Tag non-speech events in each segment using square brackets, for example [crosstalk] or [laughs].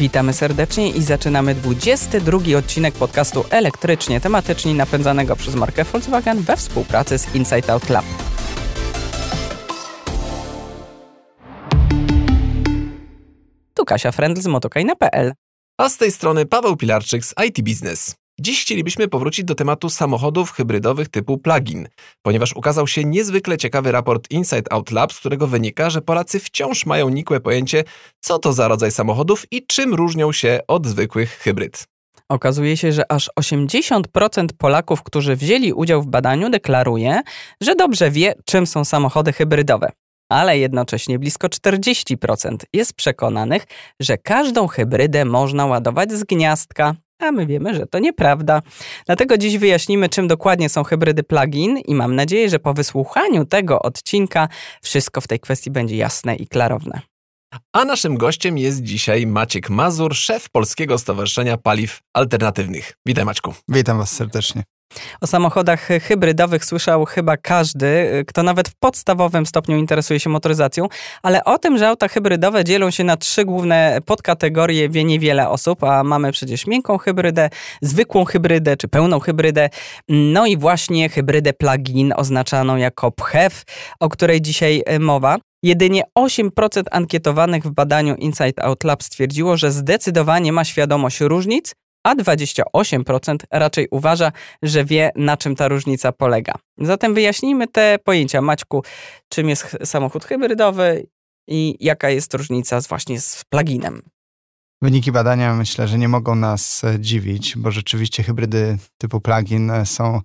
Witamy serdecznie i zaczynamy 22 odcinek podcastu elektrycznie tematycznie napędzanego przez markę Volkswagen we współpracy z Inside Out Lab. Tu Kasia Frendl z motokajna.pl. A z tej strony Paweł Pilarczyk z IT Business. Dziś chcielibyśmy powrócić do tematu samochodów hybrydowych typu plug-in, ponieważ ukazał się niezwykle ciekawy raport Inside Out Lab, z którego wynika, że Polacy wciąż mają nikłe pojęcie, co to za rodzaj samochodów i czym różnią się od zwykłych hybryd. Okazuje się, że aż 80% Polaków, którzy wzięli udział w badaniu, deklaruje, że dobrze wie, czym są samochody hybrydowe. Ale jednocześnie blisko 40% jest przekonanych, że każdą hybrydę można ładować z gniazdka, a my wiemy, że to nieprawda. Dlatego dziś wyjaśnimy, czym dokładnie są hybrydy plug-in i mam nadzieję, że po wysłuchaniu tego odcinka wszystko w tej kwestii będzie jasne i klarowne. A naszym gościem jest dzisiaj Maciek Mazur, szef Polskiego Stowarzyszenia Paliw Alternatywnych. Witaj Maćku. Witam Was serdecznie. O samochodach hybrydowych słyszał chyba każdy, kto nawet w podstawowym stopniu interesuje się motoryzacją, ale o tym, że auta hybrydowe dzielą się na trzy główne podkategorie, wie niewiele osób, a mamy przecież miękką hybrydę, zwykłą hybrydę czy pełną hybrydę, no i właśnie hybrydę plug-in oznaczaną jako PHEV, o której dzisiaj mowa. Jedynie 8% ankietowanych w badaniu Inside Out Lab stwierdziło, że zdecydowanie ma świadomość różnic, a 28% raczej uważa, że wie, na czym ta różnica polega. Zatem wyjaśnijmy te pojęcia. Maćku, czym jest samochód hybrydowy i jaka jest różnica z właśnie z pluginem? Wyniki badania myślę, że nie mogą nas e, dziwić, bo rzeczywiście hybrydy typu plugin e, są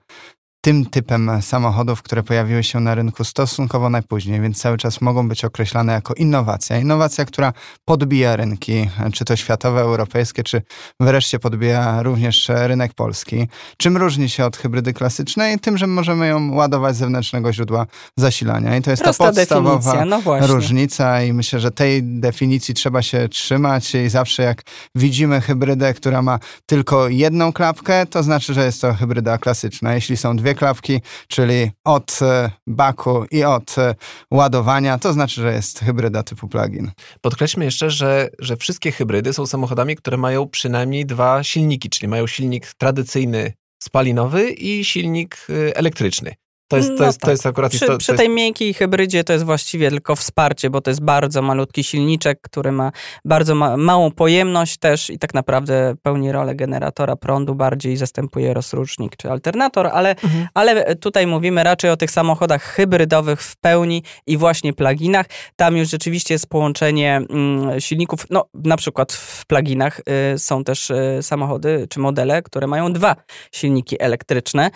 tym typem samochodów, które pojawiły się na rynku stosunkowo najpóźniej, więc cały czas mogą być określane jako innowacja. Innowacja, która podbija rynki, czy to światowe, europejskie, czy wreszcie podbija również rynek polski. Czym różni się od hybrydy klasycznej? Tym, że możemy ją ładować z zewnętrznego źródła zasilania. I to jest Prosta ta podstawowa no różnica i myślę, że tej definicji trzeba się trzymać i zawsze jak widzimy hybrydę, która ma tylko jedną klapkę, to znaczy, że jest to hybryda klasyczna. Jeśli są dwie klapki, czyli od e, baku i od e, ładowania, to znaczy, że jest hybryda typu plug-in. Podkreślmy jeszcze, że, że wszystkie hybrydy są samochodami, które mają przynajmniej dwa silniki, czyli mają silnik tradycyjny spalinowy i silnik e, elektryczny. To jest, to, no jest, tak. to jest akurat... Przy, przy tej miękkiej hybrydzie to jest właściwie tylko wsparcie, bo to jest bardzo malutki silniczek, który ma bardzo ma, małą pojemność też i tak naprawdę pełni rolę generatora prądu, bardziej zastępuje rozrusznik czy alternator, ale, mhm. ale tutaj mówimy raczej o tych samochodach hybrydowych w pełni i właśnie pluginach. Tam już rzeczywiście jest połączenie mm, silników, no na przykład w pluginach y, są też y, samochody czy modele, które mają dwa silniki elektryczne.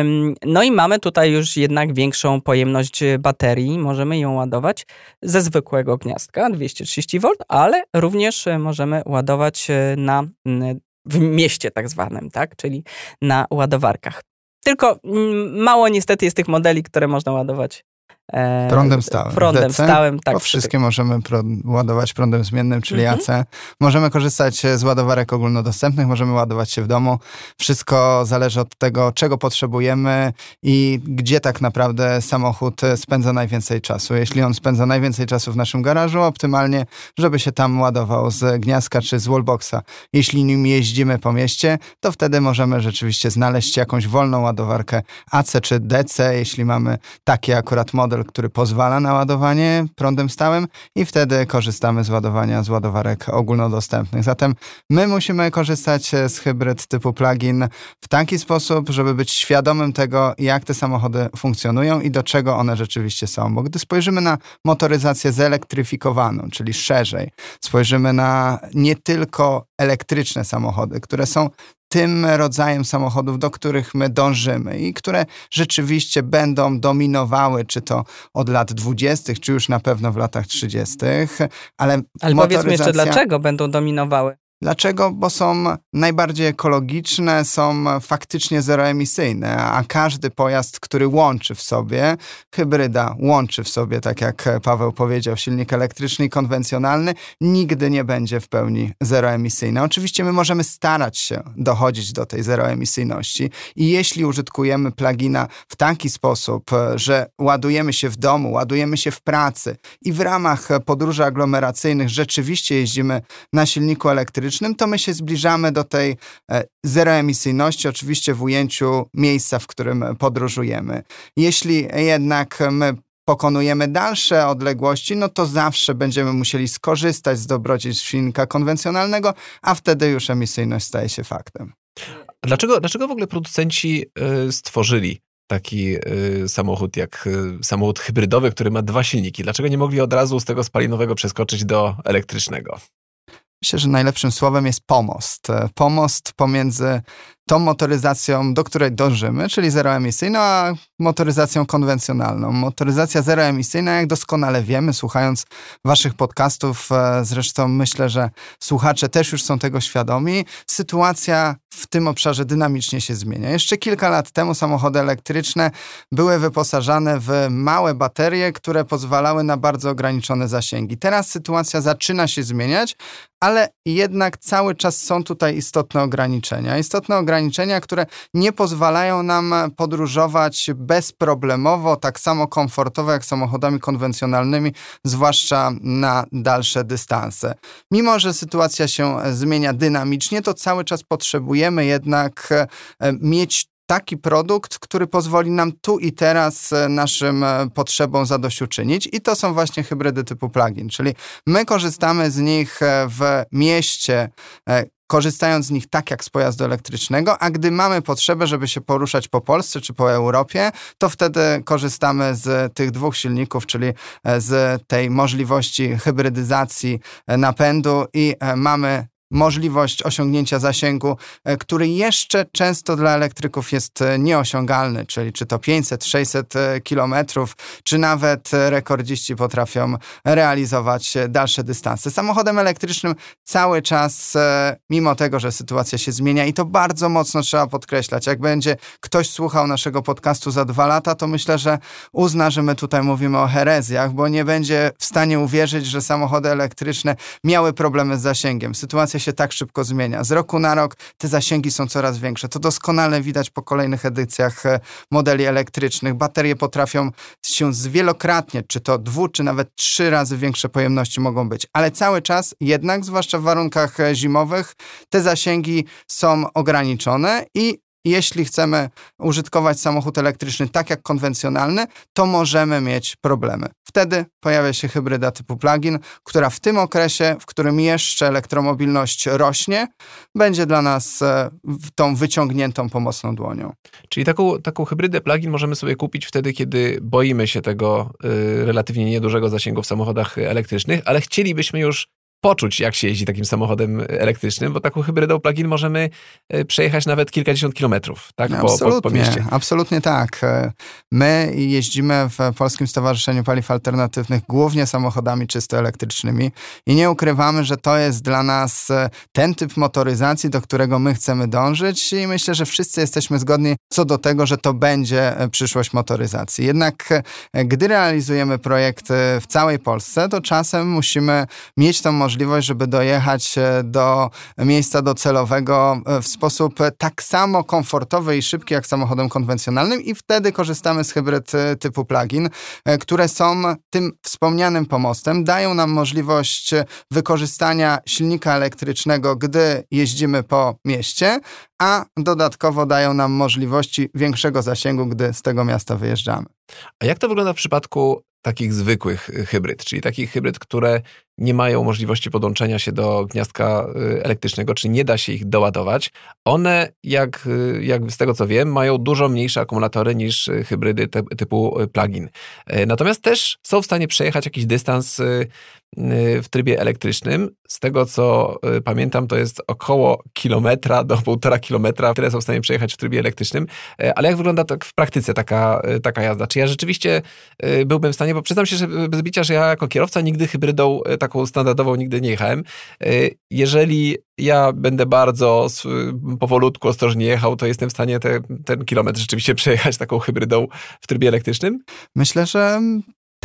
Ym, no i mamy tutaj tutaj już jednak większą pojemność baterii. Możemy ją ładować ze zwykłego gniazdka 230V, ale również możemy ładować na, w mieście tak zwanym, tak? czyli na ładowarkach. Tylko mało niestety jest tych modeli, które można ładować prądem stałym. Prądem DC, stałym, tak. wszystkie możemy ładować prądem zmiennym, czyli mhm. AC. Możemy korzystać z ładowarek ogólnodostępnych, możemy ładować się w domu. Wszystko zależy od tego, czego potrzebujemy i gdzie tak naprawdę samochód spędza najwięcej czasu. Jeśli on spędza najwięcej czasu w naszym garażu, optymalnie, żeby się tam ładował z gniazdka czy z wallboxa. Jeśli nim jeździmy po mieście, to wtedy możemy rzeczywiście znaleźć jakąś wolną ładowarkę AC czy DC, jeśli mamy taki akurat model, model, który pozwala na ładowanie prądem stałym i wtedy korzystamy z ładowania z ładowarek ogólnodostępnych. Zatem my musimy korzystać z hybryd typu plug-in w taki sposób, żeby być świadomym tego, jak te samochody funkcjonują i do czego one rzeczywiście są. Bo gdy spojrzymy na motoryzację zelektryfikowaną, czyli szerzej, spojrzymy na nie tylko elektryczne samochody, które są tym rodzajem samochodów, do których my dążymy i które rzeczywiście będą dominowały, czy to od lat 20., czy już na pewno w latach 30., ale. Ale motoryzacja... powiedzmy jeszcze, dlaczego będą dominowały. Dlaczego? Bo są najbardziej ekologiczne, są faktycznie zeroemisyjne, a każdy pojazd, który łączy w sobie, hybryda łączy w sobie, tak jak Paweł powiedział, silnik elektryczny i konwencjonalny, nigdy nie będzie w pełni zeroemisyjny. Oczywiście my możemy starać się dochodzić do tej zeroemisyjności i jeśli użytkujemy plugina w taki sposób, że ładujemy się w domu, ładujemy się w pracy i w ramach podróży aglomeracyjnych rzeczywiście jeździmy na silniku elektrycznym, to my się zbliżamy do tej e, zeroemisyjności, oczywiście w ujęciu miejsca, w którym podróżujemy. Jeśli jednak my pokonujemy dalsze odległości, no to zawsze będziemy musieli skorzystać z dobrodziejstw silnika konwencjonalnego, a wtedy już emisyjność staje się faktem. Dlaczego, dlaczego w ogóle producenci y, stworzyli taki y, samochód jak samochód hybrydowy, który ma dwa silniki? Dlaczego nie mogli od razu z tego spalinowego przeskoczyć do elektrycznego? Myślę, że najlepszym słowem jest pomost. E, pomost pomiędzy tą motoryzacją, do której dążymy, czyli zeroemisyjną, a motoryzacją konwencjonalną. Motoryzacja zeroemisyjna, jak doskonale wiemy, słuchając waszych podcastów, e, zresztą myślę, że słuchacze też już są tego świadomi, sytuacja w tym obszarze dynamicznie się zmienia. Jeszcze kilka lat temu samochody elektryczne były wyposażane w małe baterie, które pozwalały na bardzo ograniczone zasięgi. Teraz sytuacja zaczyna się zmieniać, ale jednak cały czas są tutaj istotne ograniczenia. Istotne ograniczenia, które nie pozwalają nam podróżować bezproblemowo, tak samo komfortowo jak samochodami konwencjonalnymi, zwłaszcza na dalsze dystanse. Mimo, że sytuacja się zmienia dynamicznie, to cały czas potrzebujemy jednak e, mieć taki produkt, który pozwoli nam tu i teraz e, naszym e, potrzebom zadośćuczynić i to są właśnie hybrydy typu plugin, czyli my korzystamy z nich w mieście, korzystając z nich tak jak z pojazdu elektrycznego, a gdy mamy potrzebę, żeby się poruszać po Polsce czy po Europie, to wtedy korzystamy z tych dwóch silników, czyli z tej możliwości hybrydyzacji napędu i mamy możliwość osiągnięcia zasięgu, e, który jeszcze często dla elektryków jest e, nieosiągalny, czyli czy to 500, 600 e, kilometrów, czy nawet rekordziści potrafią realizować dalsze dystanse. Samochodem elektrycznym cały czas, mimo tego, że sytuacja się zmienia i to bardzo mocno trzeba podkreślać, jak będzie ktoś słuchał naszego podcastu za dwa lata, to myślę, że uzna, że my tutaj mówimy o herezjach, bo nie będzie w stanie uwierzyć, że samochody elektryczne miały problemy z zasięgiem. Sytuacja sytuacja się tak szybko zmienia. Z roku na rok te zasięgi są coraz większe. To doskonale widać po kolejnych edycjach e, modeli elektrycznych. Baterie potrafią się zwielokrotnie, czy to dwu, czy nawet trzy razy większe pojemności mogą być. Ale cały czas jednak, zwłaszcza w warunkach e, zimowych, te zasięgi są ograniczone i jeśli chcemy użytkować samochód elektryczny tak jak konwencjonalny, to możemy mieć problemy. Wtedy pojawia się hybryda typu plug-in, która w tym okresie, w którym jeszcze elektromobilność rośnie, będzie dla nas e, tą wyciągniętą pomocną dłonią. Czyli taką, taką hybrydę plug-in możemy sobie kupić wtedy, kiedy boimy się tego y, relatywnie niedużego zasięgu w samochodach elektrycznych, ale chcielibyśmy już poczuć, jak się jeździ takim samochodem elektrycznym, bo taką hybrydą plug-in możemy e, przejechać nawet kilkadziesiąt kilometrów tak, po, absolutnie, po, po mieście. Absolutnie tak. E, my jeździmy w Polskim Stowarzyszeniu Paliw Alternatywnych głównie samochodami czysto elektrycznymi i nie ukrywamy, że to jest dla nas e, ten typ motoryzacji, do którego my chcemy dążyć i myślę, że wszyscy jesteśmy zgodni co do tego, że to będzie przyszłość motoryzacji. Jednak gdy realizujemy projekty w całej Polsce, to czasem musimy mieć tą możliwość możliwość, żeby dojechać e, do miejsca docelowego e, w sposób e, tak samo komfortowy i szybki jak samochodem konwencjonalnym i wtedy korzystamy z hybryd typu plug-in, które są tym wspomnianym pomostem, dają nam możliwość wykorzystania silnika elektrycznego, gdy jeździmy po mieście, a dodatkowo dają nam możliwości większego zasięgu, gdy z tego miasta wyjeżdżamy. A jak to wygląda w przypadku takich zwykłych hybryd, czyli takich hybryd, które nie mają możliwości podłączenia się do gniazdka y, elektrycznego, czy nie da się ich doładować. One, jak, y, jak z tego co wiem, mają dużo mniejsze akumulatory niż y, hybrydy te, typu plug-in. Natomiast też są w stanie przejechać jakiś dystans w trybie elektrycznym. Z tego co pamiętam, to jest około kilometra do półtora kilometra, które są w stanie przejechać w trybie elektrycznym. Ale jak wygląda tak w praktyce taka, taka jazda? Czy ja rzeczywiście byłbym w stanie, bo przyznam się, że bez bicia, że ja jako kierowca nigdy hybrydą tak taką standardową nigdy nie jechałem. Jeżeli ja będę bardzo powolutku, ostrożnie jechał, to jestem w stanie te, ten kilometr rzeczywiście przejechać taką hybrydą w trybie elektrycznym? Myślę, że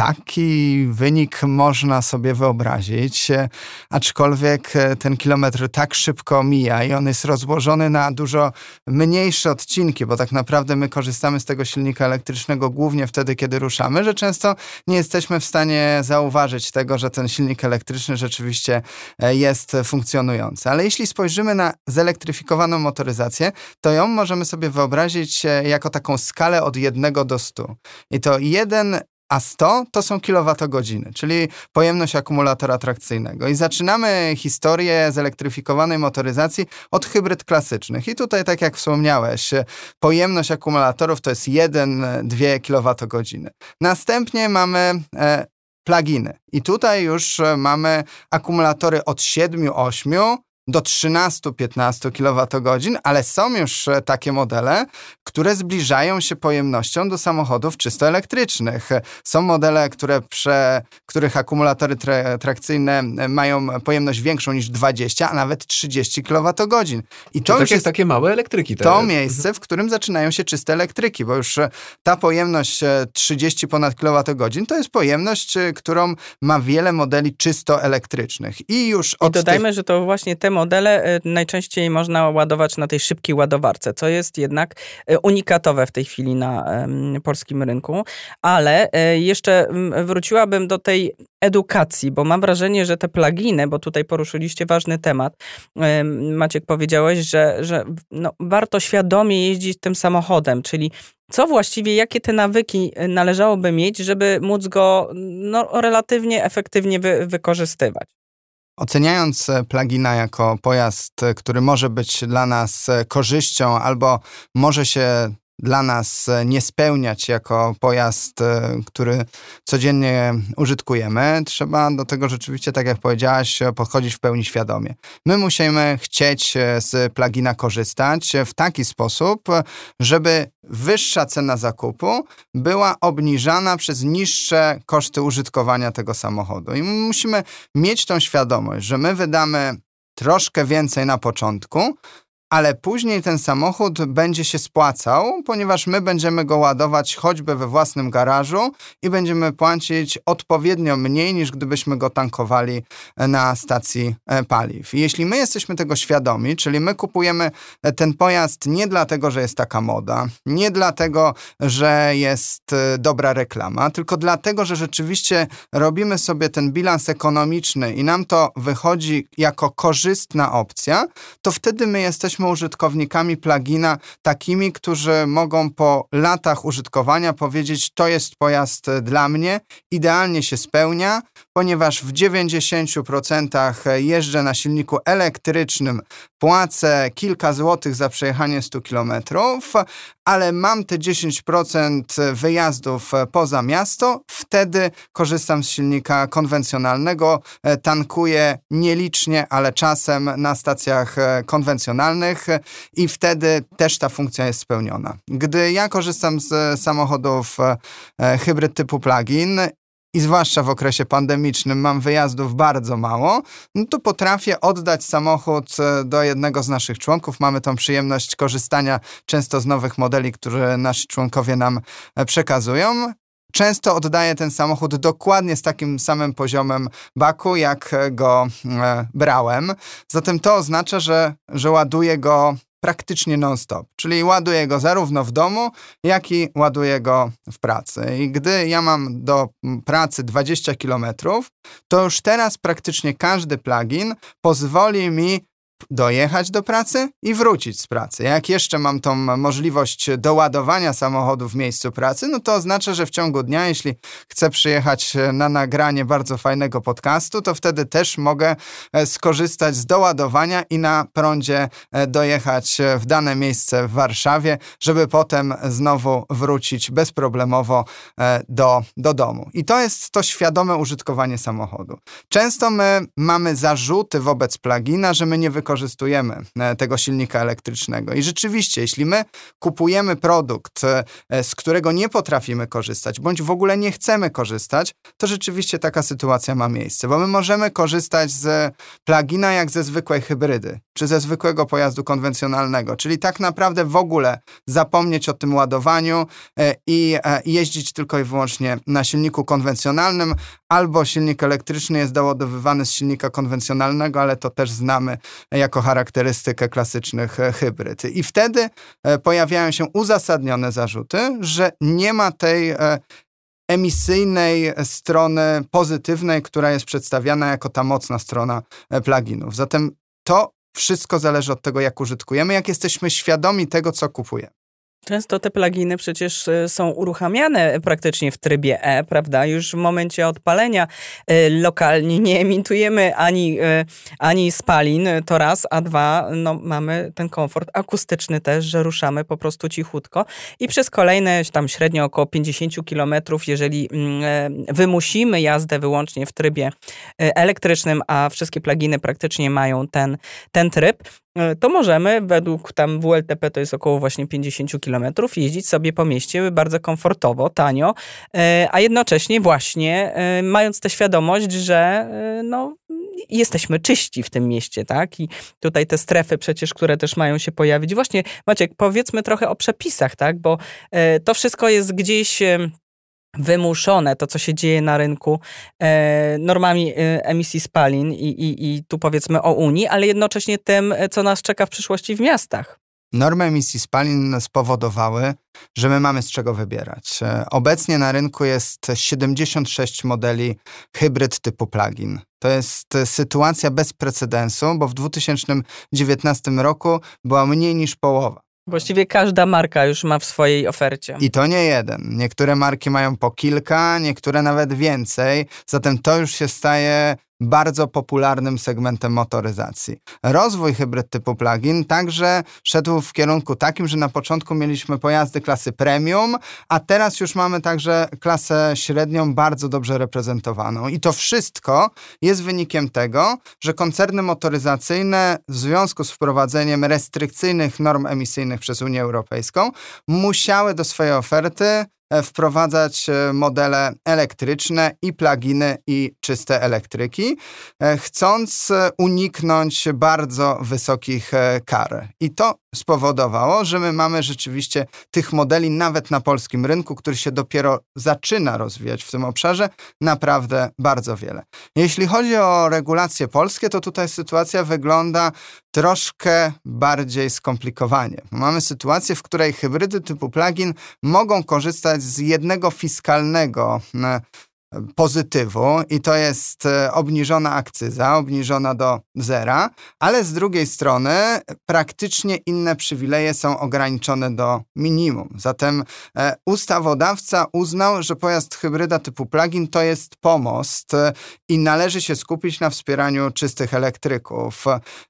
Taki wynik można sobie wyobrazić, e, aczkolwiek e, ten kilometr tak szybko mija i on jest rozłożony na dużo mniejsze odcinki, bo tak naprawdę my korzystamy z tego silnika elektrycznego głównie wtedy, kiedy ruszamy, że często nie jesteśmy w stanie zauważyć tego, że ten silnik elektryczny rzeczywiście e, jest funkcjonujący. Ale jeśli spojrzymy na zelektryfikowaną motoryzację, to ją możemy sobie wyobrazić jako taką skalę od 1 do 100. I to jeden a 100 to są kilowatogodziny, czyli pojemność akumulatora trakcyjnego. I zaczynamy historię zelektryfikowanej motoryzacji od hybryd klasycznych. I tutaj, tak jak wspomniałeś, pojemność akumulatorów to jest 1-2 kWh. Następnie mamy e, pluginy. I tutaj już mamy akumulatory od 7-8 do 13-15 kWh, ale są już e, takie modele, które zbliżają się pojemnością do samochodów czysto elektrycznych. Są modele, które prze, których akumulatory tra trakcyjne e, mają pojemność większą niż 20, a nawet 30 kWh. I to, to już jest takie małe elektryki. Te... To miejsce, w którym zaczynają się czyste elektryki, bo już e, ta pojemność 30 ponad kWh to jest pojemność, którą ma wiele modeli czysto elektrycznych. I już od I dodajmy, tych... że to właśnie te modele y, najczęściej można ładować na tej szybkiej ładowarce, co jest jednak y, unikatowe w tej chwili na polskim rynku. Ale y, jeszcze mm, wróciłabym do tej edukacji, bo mam wrażenie, że te pluginy, bo tutaj poruszyliście ważny temat, Maciek powiedziałeś, że, że no, warto świadomie jeździć tym samochodem, czyli co właściwie, jakie te nawyki należałoby mieć, żeby móc go no, relatywnie efektywnie wy, wykorzystywać? Oceniając e, plugina jako pojazd, e, który może być dla nas e, korzyścią albo może się dla nas nie spełniać jako pojazd, który codziennie użytkujemy, trzeba do tego rzeczywiście, tak jak powiedziałaś, podchodzić w pełni świadomie. My musimy chcieć z plugina korzystać w taki sposób, żeby wyższa cena zakupu była obniżana przez niższe koszty użytkowania tego samochodu. I musimy mieć tą świadomość, że my wydamy troszkę więcej na początku, ale później ten samochód będzie się spłacał, ponieważ my będziemy go ładować choćby we własnym garażu i będziemy płacić odpowiednio mniej niż gdybyśmy go tankowali e, na stacji e, paliw. I jeśli my jesteśmy tego świadomi, czyli my kupujemy e, ten pojazd nie dlatego, że jest taka moda, nie dlatego, że jest dobra reklama, tylko dlatego, że rzeczywiście robimy sobie ten bilans ekonomiczny i nam to wychodzi jako korzystna opcja, to wtedy my jesteśmy jesteśmy użytkownikami plugina takimi, którzy mogą po latach użytkowania powiedzieć, to jest pojazd dla mnie, idealnie się spełnia, ponieważ w 90% jeżdżę na silniku elektrycznym, płacę kilka złotych za przejechanie 100 kilometrów, ale mam te 10% wyjazdów poza miasto, wtedy korzystam z silnika konwencjonalnego, tankuję nielicznie, ale czasem na stacjach konwencjonalnych i wtedy też ta funkcja jest spełniona. Gdy ja korzystam z samochodów e, hybryd typu plug-in i zwłaszcza w okresie pandemicznym mam wyjazdów bardzo mało, no to potrafię oddać samochód e, do jednego z naszych członków. Mamy tą przyjemność korzystania często z nowych modeli, które nasi członkowie nam e, przekazują. Często oddaję ten samochód dokładnie z takim samym poziomem baku, jak go e, brałem. Zatem to oznacza, że, że ładuję go praktycznie non-stop, czyli ładuję go zarówno w domu, jak i ładuję go w pracy. I gdy ja mam do pracy 20 km, to już teraz praktycznie każdy plugin pozwoli mi dojechać do pracy i wrócić z pracy. Jak jeszcze mam tą możliwość doładowania samochodu w miejscu pracy, no to oznacza, że w ciągu dnia, jeśli chcę przyjechać na nagranie bardzo fajnego podcastu, to wtedy też mogę e, skorzystać z doładowania i na prądzie e, dojechać w dane miejsce w Warszawie, żeby potem znowu wrócić bezproblemowo e, do, do domu. I to jest to świadome użytkowanie samochodu. Często my mamy zarzuty wobec plugina, że my nie wykorzystujemy wykorzystujemy e, tego silnika elektrycznego. I rzeczywiście, jeśli my kupujemy produkt, e, z którego nie potrafimy korzystać, bądź w ogóle nie chcemy korzystać, to rzeczywiście taka sytuacja ma miejsce, bo my możemy korzystać z plugina jak ze zwykłej hybrydy, czy ze zwykłego pojazdu konwencjonalnego, czyli tak naprawdę w ogóle zapomnieć o tym ładowaniu e, i jeździć tylko i wyłącznie na silniku konwencjonalnym, albo silnik elektryczny jest doładowywany z silnika konwencjonalnego, ale to też znamy jako charakterystykę klasycznych e, hybryd. I wtedy e, pojawiają się uzasadnione zarzuty, że nie ma tej e, emisyjnej strony pozytywnej, która jest przedstawiana jako ta mocna strona pluginów. Zatem to wszystko zależy od tego, jak użytkujemy, jak jesteśmy świadomi tego, co kupujemy. Często te pluginy przecież e, są uruchamiane praktycznie w trybie E, prawda? Już w momencie odpalenia e, lokalnie nie emitujemy ani, e, ani spalin, to raz, a dwa, no, mamy ten komfort akustyczny też, że ruszamy po prostu cichutko. I przez kolejne tam średnio około 50 kilometrów, jeżeli mm, wymusimy jazdę wyłącznie w trybie elektrycznym, a wszystkie pluginy praktycznie mają ten, ten tryb, E, to możemy według tam WLTP to jest około właśnie 50 km jeździć sobie po mieście bardzo komfortowo, tanio, e, a jednocześnie właśnie e, mając tę świadomość, że no, jesteśmy czyści w tym mieście, tak? I tutaj te strefy przecież, które też mają się pojawić. Właśnie Maciek, powiedzmy trochę o przepisach, tak? Bo to wszystko jest gdzieś wymuszone to, co się dzieje na rynku e, normami e, emisji spalin i, i, i tu powiedzmy o Unii, ale jednocześnie tym, e, co nas czeka w przyszłości w miastach. Normy emisji spalin spowodowały, że my mamy z czego wybierać. E, obecnie na rynku jest 76 modeli hybryd typu plug-in. To jest sytuacja bez precedensu, bo w 2019 roku była mniej niż połowa. Właściwie każda marka już ma w swojej ofercie. I to nie jeden. Niektóre marki mają po kilka, niektóre nawet więcej. Zatem to już się staje bardzo popularnym segmentem motoryzacji. Rozwój hybryd typu plug-in także szedł w kierunku takim, że na początku mieliśmy pojazdy klasy premium, a teraz już mamy także klasę średnią bardzo dobrze reprezentowaną. I to wszystko jest wynikiem tego, że koncerny motoryzacyjne w związku z wprowadzeniem restrykcyjnych norm emisyjnych przez Unię Europejską musiały do swojej oferty wprowadzać e, modele elektryczne i pluginy i czyste elektryki, e, chcąc uniknąć bardzo wysokich kar. I to spowodowało, że my mamy rzeczywiście tych modeli nawet na polskim rynku, który się dopiero zaczyna rozwijać w tym obszarze, naprawdę bardzo wiele. Jeśli chodzi o regulacje polskie, to tutaj sytuacja wygląda troszkę bardziej skomplikowanie. Mamy sytuację, w której hybrydy typu plugin mogą korzystać z jednego fiskalnego pozytywu i to jest e, obniżona akcyza, obniżona do zera, ale z drugiej strony praktycznie inne przywileje są ograniczone do minimum. Zatem e, ustawodawca uznał, że pojazd hybryda typu plug-in to jest pomost e, i należy się skupić na wspieraniu czystych elektryków.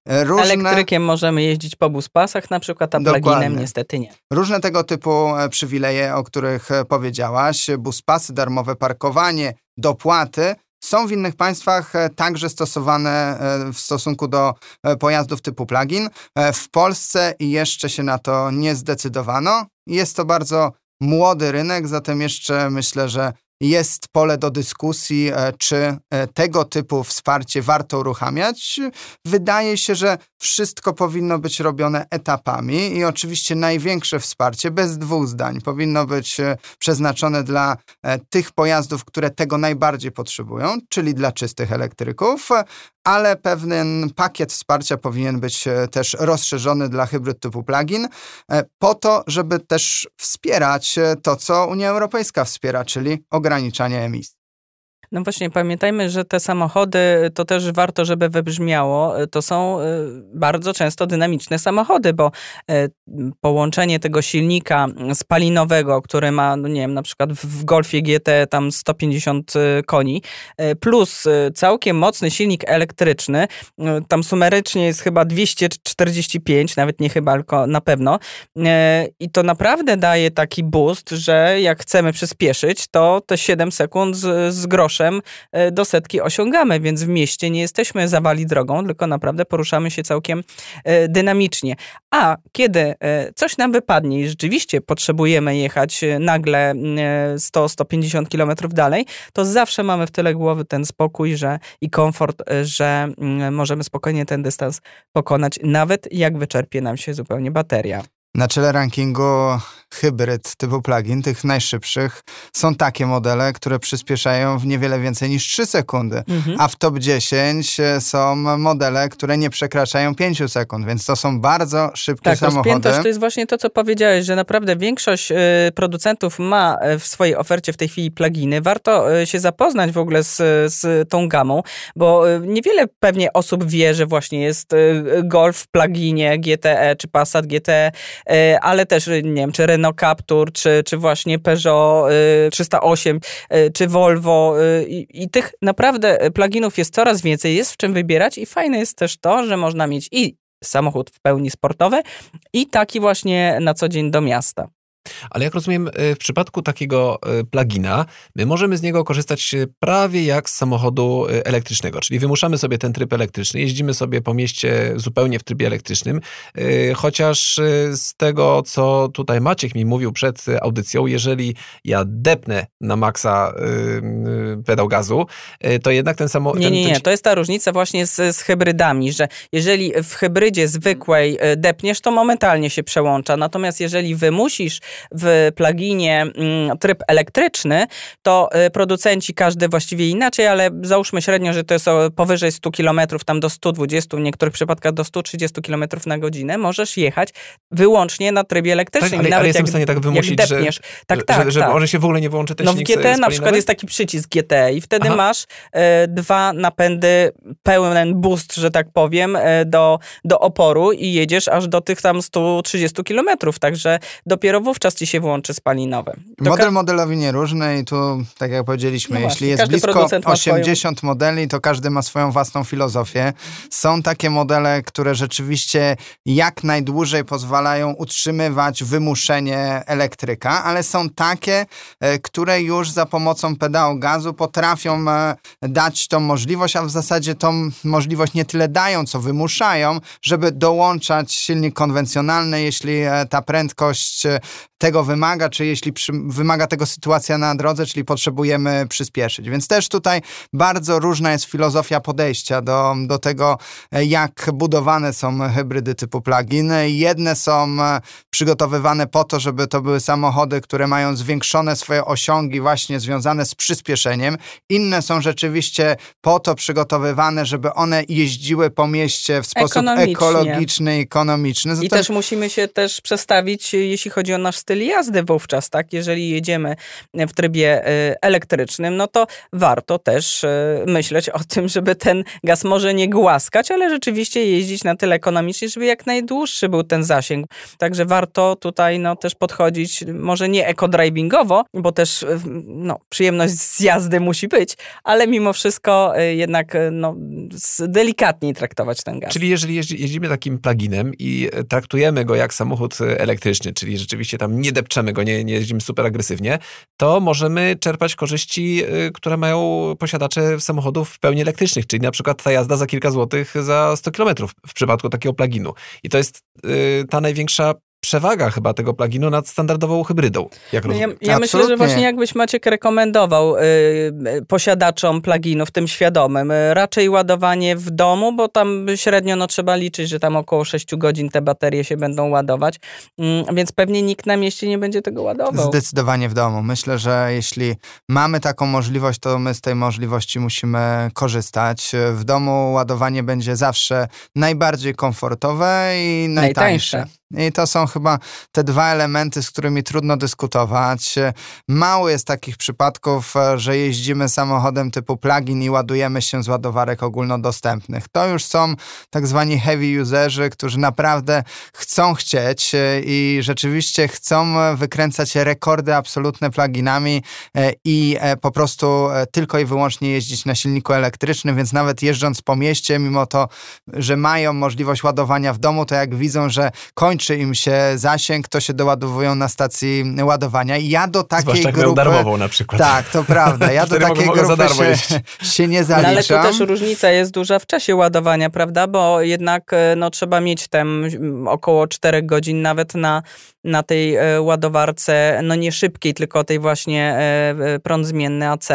Różne... Elektrykiem możemy jeździć po buspasach na przykład, a pluginem niestety nie. Różne tego typu przywileje, o których powiedziałaś, buspasy, darmowe parkowanie, dopłaty są w innych państwach e, także stosowane e, w stosunku do e, pojazdów typu plug-in. W Polsce jeszcze się na to nie zdecydowano. Jest to bardzo młody rynek, zatem jeszcze myślę, że jest pole do dyskusji, e, czy e, tego typu wsparcie warto uruchamiać. Wydaje się, że wszystko powinno być robione etapami i oczywiście największe wsparcie, bez dwóch zdań, powinno być e, przeznaczone dla tych pojazdów, które tego najbardziej potrzebują, czyli dla czystych elektryków, ale pewien pakiet wsparcia powinien być też rozszerzony dla hybryd typu plugin, po to, żeby też wspierać to, co Unia Europejska wspiera, czyli ograniczanie emisji. No właśnie, pamiętajmy, że te samochody, to też warto, żeby wybrzmiało, to są e, bardzo często dynamiczne samochody, bo e, połączenie tego silnika spalinowego, który ma, no nie wiem, na przykład w Golfie GT tam 150 e, koni, plus całkiem mocny silnik elektryczny, tam sumerycznie jest chyba 245, nawet nie chyba, tylko na pewno. I to naprawdę daje taki boost, że jak chcemy przyspieszyć, to te 7 sekund z, z groszem owszem, e, do setki osiągamy, więc w mieście nie jesteśmy zawali drogą, tylko naprawdę poruszamy się całkiem e, dynamicznie. A kiedy coś nam wypadnie i rzeczywiście potrzebujemy jechać nagle 100-150 kilometrów dalej, to zawsze mamy w tyle głowy ten spokój że, i komfort, że możemy spokojnie ten dystans pokonać, nawet jak wyczerpie nam się zupełnie bateria. Na czele rankingu hybryd typu plugin, tych najszybszych, są takie modele, które przyspieszają w niewiele więcej niż 3 sekundy, mhm. a w top 10 e, są modele, które nie przekraczają 5 sekund, więc to są bardzo szybkie tak, samochody. Tak, to jest właśnie to, co powiedziałeś, że naprawdę większość y, producentów ma e, w swojej ofercie w tej chwili pluginy. Warto się zapoznać w ogóle z, z tą gamą, bo niewiele pewnie osób wie, że właśnie jest Golf w pluginie GTE czy Passat GTE, ale też, nie wiem, czy Renault Renault Captur, czy, czy właśnie Peugeot 308, y, y, czy Volvo y, i, i tych naprawdę pluginów jest coraz więcej, jest w czym wybierać i fajne jest też to, że można mieć i samochód w pełni sportowy i taki właśnie na co dzień do miasta. Ale jak rozumiem, y, w przypadku takiego y, plugina, my możemy z niego korzystać y, prawie jak z samochodu elektrycznego, czyli wymuszamy sobie ten tryb elektryczny, jeździmy sobie po mieście zupełnie w trybie elektrycznym, chociaż z tego, co tutaj Maciek mi mówił przed audycją, jeżeli ja depnę na maksa pedał gazu, to jednak ten samochód... Nie, nie, nie, to jest ta różnica właśnie z, z hybrydami, że jeżeli w hybrydzie zwykłej depniesz, to momentalnie się przełącza, natomiast jeżeli wymusisz w pluginie mm, tryb elektryczny, to y, producenci każdy właściwie inaczej, ale załóżmy średnio, że to jest powyżej 100 km, tam do 120, w niektórych przypadkach do 130 km na godzinę, możesz jechać wyłącznie na trybie elektrycznym. Tak, ale, ale jestem jak, w stanie tak wymusić, że, tak, tak, że, że tak. może się w ogóle nie włączy ten No w GT na przykład jest taki przycisk GT i wtedy Aha. masz e, dwa napędy, pełen boost, że tak powiem, e, do, do oporu i jedziesz aż do tych tam 130 km, także dopiero wówczas wówczas ci się włączy spalinowe. To Model modelowi nieróżny i tu, tak jak powiedzieliśmy, no jeśli jest blisko 80 swoją... modeli, to każdy ma swoją własną filozofię. Są takie modele, które rzeczywiście jak najdłużej pozwalają utrzymywać wymuszenie elektryka, ale są takie, e, które już za pomocą pedału gazu potrafią e, dać tą możliwość, a w zasadzie tą możliwość nie tyle dają, co wymuszają, żeby dołączać silnik konwencjonalny, jeśli e, ta prędkość tego wymaga, czy jeśli przy, wymaga tego sytuacja na drodze, czyli potrzebujemy przyspieszyć. Więc też tutaj bardzo różna jest filozofia podejścia do, do tego, jak budowane są hybrydy typu plug-in. Jedne są e, przygotowywane po to, żeby to były samochody, które mają zwiększone swoje osiągi właśnie związane z przyspieszeniem. Inne są rzeczywiście po to przygotowywane, żeby one jeździły po mieście w sposób ekologiczny i ekonomiczny. Zatem... I też musimy się też przestawić, jeśli chodzi o nasz styl styl jazdy wówczas, tak? Jeżeli jedziemy w trybie y, elektrycznym, no to warto też y, myśleć o tym, żeby ten gaz może nie głaskać, ale rzeczywiście jeździć na tyle ekonomicznie, żeby jak najdłuższy był ten zasięg. Także warto tutaj no, też podchodzić, może nie ekodrivingowo, bo też y, no, przyjemność z jazdy musi być, ale mimo wszystko jednak no, delikatniej traktować ten gaz. Czyli jeżeli jeździmy takim pluginem i traktujemy go jak samochód elektryczny, czyli rzeczywiście tam nie depczemy go, nie, nie jeździmy super agresywnie, to możemy czerpać korzyści, y, które mają posiadacze samochodów w pełni elektrycznych, czyli na przykład ta jazda za kilka złotych za 100 kilometrów w przypadku takiego pluginu. I to jest y, ta największa przewaga chyba tego pluginu nad standardową hybrydą. Jak no ja, ja myślę, że właśnie jakbyś Maciek rekomendował y, y, posiadaczom pluginów, tym świadomym, y, raczej ładowanie w domu, bo tam średnio no, trzeba liczyć, że tam około 6 godzin te baterie się będą ładować, y, więc pewnie nikt na mieście nie będzie tego ładował. Zdecydowanie w domu. Myślę, że jeśli mamy taką możliwość, to my z tej możliwości musimy korzystać. W domu ładowanie będzie zawsze najbardziej komfortowe i najtańsze. najtańsze. I to są chyba te dwa elementy, z którymi trudno dyskutować. Mało jest takich przypadków, że jeździmy samochodem typu plug-in i ładujemy się z ładowarek ogólnodostępnych. To już są tak zwani heavy userzy, którzy naprawdę chcą chcieć i rzeczywiście chcą wykręcać rekordy absolutne pluginami i po prostu tylko i wyłącznie jeździć na silniku elektrycznym, więc nawet jeżdżąc po mieście, mimo to, że mają możliwość ładowania w domu, to jak widzą, że kończy kończy im się zasięg, to się doładowują na stacji ładowania. I ja do takiej Zwłaszcza jak grupy... darmową na przykład. Tak, to prawda. Ja [laughs] do takiej za grupy darmo się, [laughs] się nie No, zaliczam. ale tu też różnica jest duża w czasie ładowania, prawda? Bo jednak e, no, trzeba mieć tam mm, około 4 godzin nawet na, na tej e, ładowarce, no nie szybkiej, tylko tej właśnie e, prąd zmienny AC.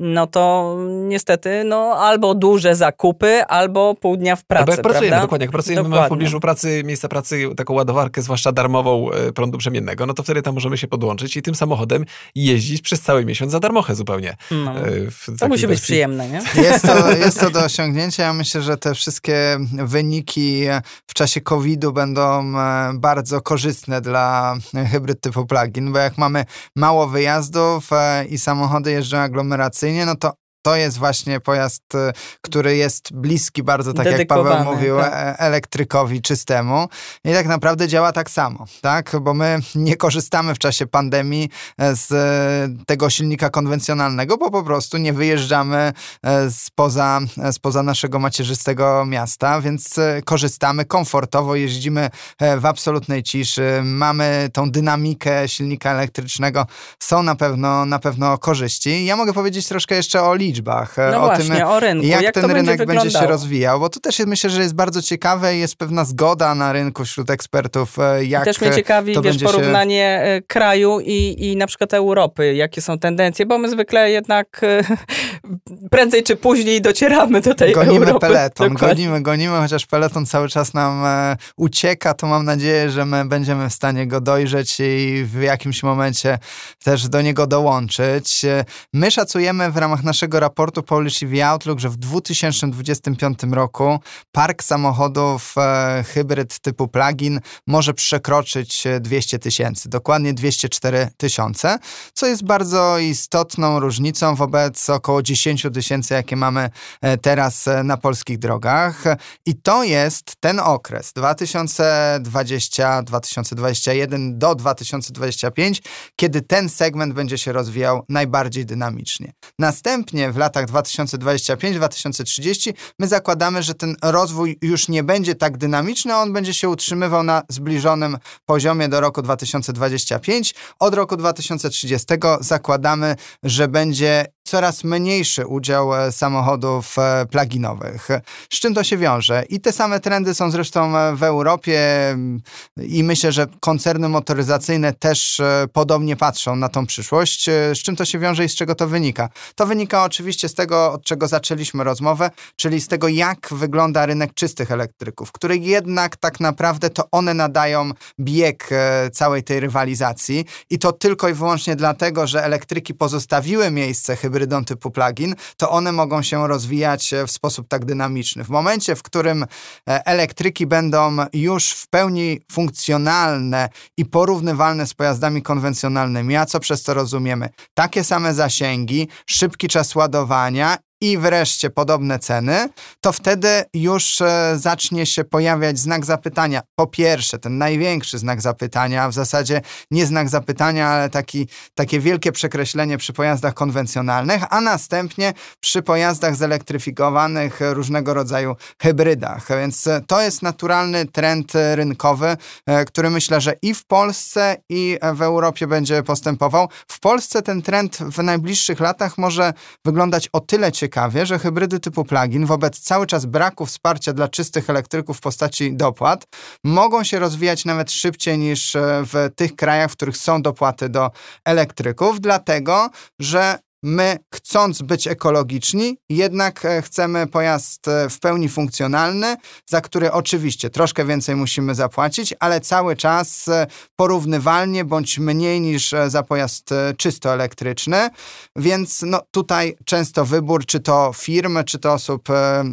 No to niestety, no albo duże zakupy, albo pół dnia w pracy, Albo jak pracujemy, prawda? dokładnie, jak pracujemy mamy w Dokładnie. pobliżu pracy, miejsca pracy, taką ładowarkę, zwłaszcza darmową e, prądu przemiennego, no to wtedy tam możemy się podłączyć i tym samochodem jeździć przez cały miesiąc za darmochę zupełnie. No. E, To musi być przyjemne, nie? [laughs] Jest to, [laughs] jest to do osiągnięcia. Ja myślę, że te wszystkie wyniki w czasie COVID-u będą e, bardzo korzystne dla hybryd typu plug-in, bo jak mamy mało wyjazdów i samochody jeżdżą aglomeracyjnie, no to to jest właśnie pojazd, e, który jest bliski bardzo, tak jak Paweł mówił, tak. e, elektrykowi czystemu. I tak naprawdę działa tak samo, tak? Bo my nie korzystamy w czasie pandemii e, z e, tego silnika konwencjonalnego, bo po prostu nie wyjeżdżamy spoza, spoza naszego macierzystego miasta, więc korzystamy komfortowo, jeździmy w absolutnej ciszy, mamy tą dynamikę silnika elektrycznego, są na pewno, na pewno korzyści. Ja mogę powiedzieć troszkę jeszcze o liczbach, e, No o właśnie, tym, o rynku. jak, Jak, ten rynek będzie, będzie się rozwijał, bo to też myślę, że jest bardzo ciekawe i jest pewna zgoda na rynku wśród ekspertów, e, jak Też mnie ciekawi, wiesz, będzie się- porównanie e, kraju i, i na przykład Europy, jakie są tendencje, bo my zwykle jednak prędzej czy później docieramy do tej Gonimy Europy. peleton, Dokładnie. gonimy, gonimy, chociaż peleton cały czas nam e, ucieka, to mam nadzieję, że my będziemy w stanie go dojrzeć i w jakimś momencie też do niego dołączyć. E, My szacujemy w ramach naszego raportu Polish EV Outlook, że w 2025 roku park samochodów e, hybryd typu plug-in może przekroczyć e, 200 tysięcy, dokładnie 204 tysiące, co jest bardzo istotną różnicą wobec około 10 tysięcy, jakie mamy e, teraz e, na polskich drogach. I to jest ten okres 2020, 2021 do 2025, kiedy ten segment będzie się rozwijał najbardziej dynamicznie. Następnie w latach 2025-2030 my zakładamy, że ten rozwój już nie będzie tak dynamiczny, on będzie się utrzymywał na zbliżonym poziomie do roku 2025. Od roku 2030 zakładamy, że będzie coraz mniejszy udział e, samochodów e, pluginowych. Z czym to się wiąże? I te same trendy są zresztą e, w Europie mm, i myślę, że koncerny motoryzacyjne też podobnie patrzą na tą przyszłość. Z czym to się wiąże i z czego to wynika? To wynika oczywiście z tego, od czego zaczęliśmy rozmowę, czyli z tego, jak wygląda rynek czystych elektryków, który jednak tak naprawdę to one nadają bieg całej tej rywalizacji i to tylko i wyłącznie dlatego, że elektryki pozostawiły miejsce hybrydom typu plug-in, to one mogą się rozwijać e, w sposób tak dynamiczny. W momencie, w którym e, elektryki będą już w pełni funkcjonalne i porównywalne z pojazdami konwencjonalnymi, a co przez to rozumiemy? Takie same zasięgi, szybki czas ładowania i wreszcie podobne ceny, to wtedy już e, zacznie się pojawiać znak zapytania. Po pierwsze, ten największy znak zapytania, w zasadzie nie znak zapytania, ale taki, takie wielkie przekreślenie przy pojazdach konwencjonalnych, a następnie przy pojazdach zelektryfikowanych, różnego rodzaju hybrydach. Więc e, to jest naturalny trend e, rynkowy, który myślę, że i w Polsce, i w Europie będzie postępował. W Polsce ten trend w najbliższych latach może wyglądać o tyle ciekawie, że hybrydy typu plug-in wobec cały czas braku wsparcia dla czystych elektryków w postaci dopłat mogą się rozwijać nawet szybciej niż e, w tych krajach, w których są dopłaty do elektryków, dlatego że My, chcąc być ekologiczni, jednak e, chcemy pojazd e, w pełni funkcjonalny, za który oczywiście troszkę więcej musimy zapłacić, ale cały czas e, porównywalnie bądź mniej niż za pojazd czysto elektryczny. Więc no, tutaj często wybór, czy to firm, czy to osób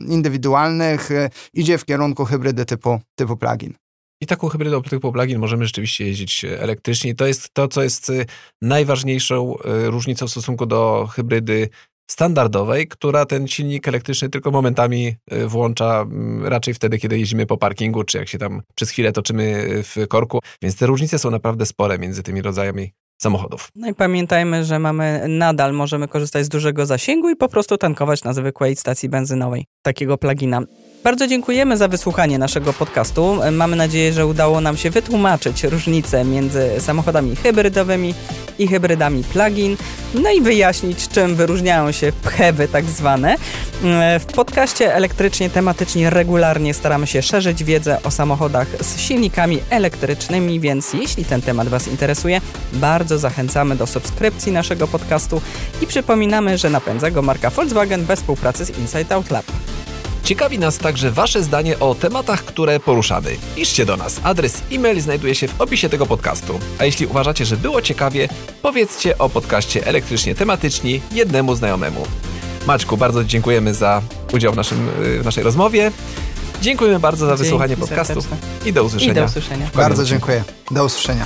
indywidualnych, idzie w kierunku hybrydy typu, typu plug-in. I taką hybrydą typu plug-in możemy rzeczywiście jeździć e, elektrycznie. I to jest to, co jest e, najważniejszą e, różnicą w stosunku do hybrydy standardowej, która ten silnik elektryczny tylko momentami włącza mm, raczej wtedy, kiedy jeździmy po parkingu, czy jak się tam przez chwilę toczymy w korku. Więc te różnice są naprawdę spore między tymi rodzajami samochodów. No i pamiętajmy, że mamy nadal możemy korzystać z dużego zasięgu i po prostu tankować na zwykłej stacji benzynowej takiego plugina. Bardzo dziękujemy za wysłuchanie naszego podcastu. Mamy nadzieję, że udało nam się wytłumaczyć różnice między samochodami hybrydowymi i hybrydami plug-in, no i wyjaśnić, czym wyróżniają się pchewy tak zwane. W podcaście elektrycznie tematycznie regularnie staramy się szerzyć wiedzę o samochodach z silnikami elektrycznymi, więc jeśli ten temat Was interesuje, bardzo zachęcamy do subskrypcji naszego podcastu i przypominamy, że napędza go marka Volkswagen bez współpracy z Inside Out Lab. Ciekawi nas także Wasze zdanie o tematach, które poruszamy. Piszcie do nas. Adres e-mail znajduje się w opisie tego podcastu. A jeśli uważacie, że było ciekawie, powiedzcie o podcaście elektrycznie tematyczni jednemu znajomemu. Maćku, bardzo dziękujemy za udział w, naszym, w naszej rozmowie. Dziękujemy bardzo za Dzięki wysłuchanie podcastu i do usłyszenia. I do usłyszenia. Bardzo dziękuję. Do usłyszenia.